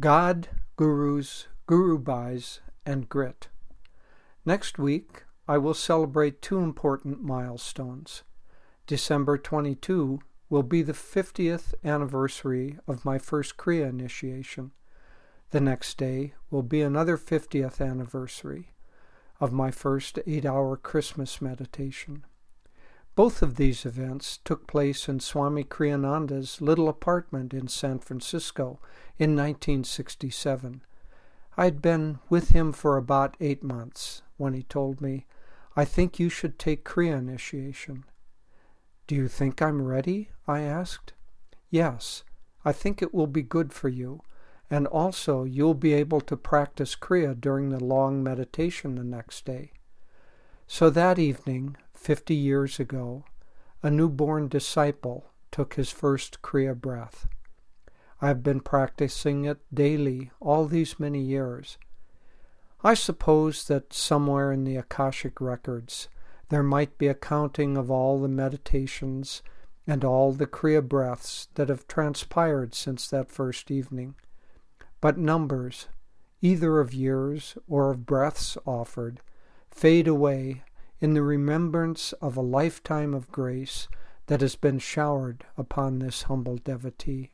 God, Gurus, Guru Bhais, and Grit. Next week, I will celebrate two important milestones. December 22 will be the 50th anniversary of my first Kriya initiation. The next day will be another 50th anniversary of my first eight hour Christmas meditation. Both of these events took place in Swami Kriyananda's little apartment in San Francisco in 1967. I had been with him for about eight months when he told me, I think you should take Kriya initiation. Do you think I'm ready? I asked. Yes, I think it will be good for you, and also you'll be able to practice Kriya during the long meditation the next day. So that evening, fifty years ago, a newborn disciple took his first Kriya breath. I have been practicing it daily all these many years. I suppose that somewhere in the Akashic records there might be a counting of all the meditations and all the Kriya breaths that have transpired since that first evening. But numbers, either of years or of breaths offered, fade away in the remembrance of a lifetime of grace that has been showered upon this humble devotee.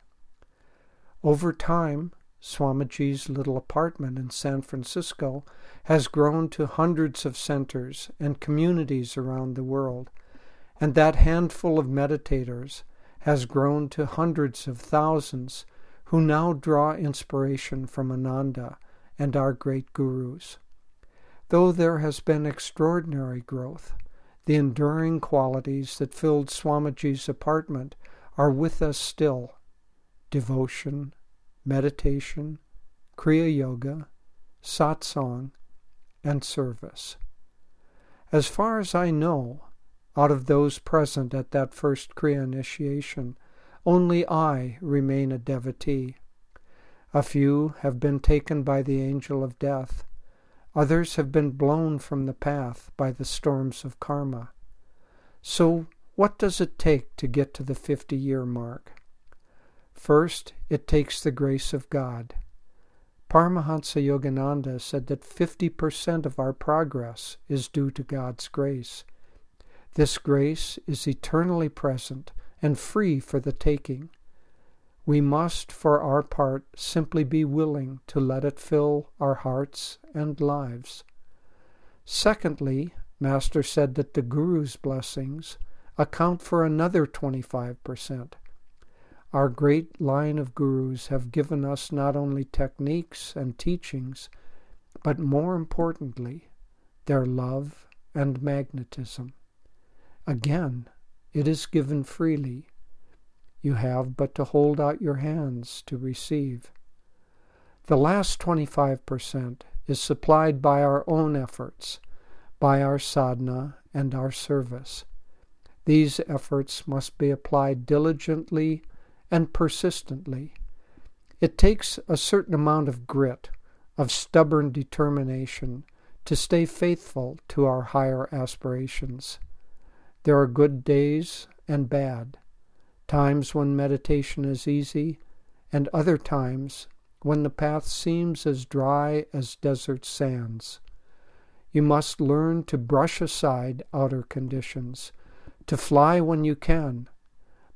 Over time, Swamiji's little apartment in San Francisco has grown to hundreds of centers and communities around the world, and that handful of meditators has grown to hundreds of thousands who now draw inspiration from Ananda and our great gurus. Though there has been extraordinary growth, the enduring qualities that filled Swamiji's apartment are with us still devotion, meditation, Kriya Yoga, satsang, and service. As far as I know, out of those present at that first Kriya initiation, only I remain a devotee. A few have been taken by the angel of death, Others have been blown from the path by the storms of karma. So, what does it take to get to the 50 year mark? First, it takes the grace of God. Paramahansa Yogananda said that 50% of our progress is due to God's grace. This grace is eternally present and free for the taking. We must, for our part, simply be willing to let it fill our hearts and lives. Secondly, Master said that the Guru's blessings account for another 25%. Our great line of Gurus have given us not only techniques and teachings, but more importantly, their love and magnetism. Again, it is given freely you have but to hold out your hands to receive. The last 25% is supplied by our own efforts, by our sadhana and our service. These efforts must be applied diligently and persistently. It takes a certain amount of grit, of stubborn determination, to stay faithful to our higher aspirations. There are good days and bad times when meditation is easy, and other times when the path seems as dry as desert sands. You must learn to brush aside outer conditions, to fly when you can,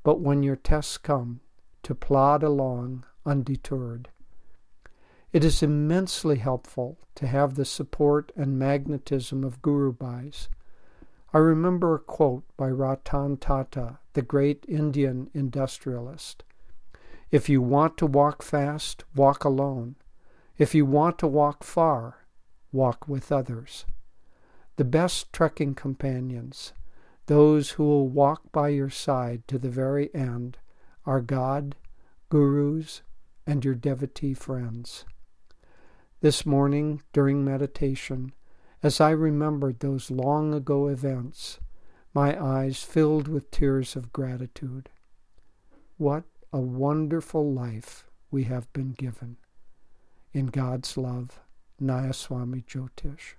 but when your tests come, to plod along undeterred. It is immensely helpful to have the support and magnetism of Guru Bhais. I remember a quote by Ratan Tata, the great Indian industrialist. If you want to walk fast, walk alone. If you want to walk far, walk with others. The best trekking companions, those who will walk by your side to the very end, are God, gurus, and your devotee friends. This morning, during meditation, as I remembered those long ago events, my eyes filled with tears of gratitude. What a wonderful life we have been given. In God's love, Nayaswami Jyotish.